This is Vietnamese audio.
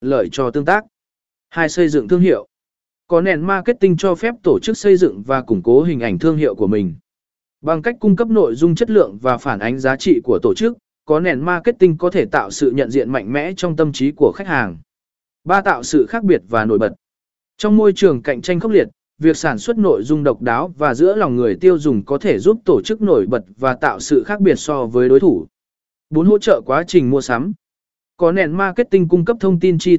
lợi cho tương tác. Hai xây dựng thương hiệu. Có nền marketing cho phép tổ chức xây dựng và củng cố hình ảnh thương hiệu của mình. Bằng cách cung cấp nội dung chất lượng và phản ánh giá trị của tổ chức, có nền marketing có thể tạo sự nhận diện mạnh mẽ trong tâm trí của khách hàng. Ba tạo sự khác biệt và nổi bật. Trong môi trường cạnh tranh khốc liệt, việc sản xuất nội dung độc đáo và giữa lòng người tiêu dùng có thể giúp tổ chức nổi bật và tạo sự khác biệt so với đối thủ. 4. Hỗ trợ quá trình mua sắm. Có nền marketing cung cấp thông tin chi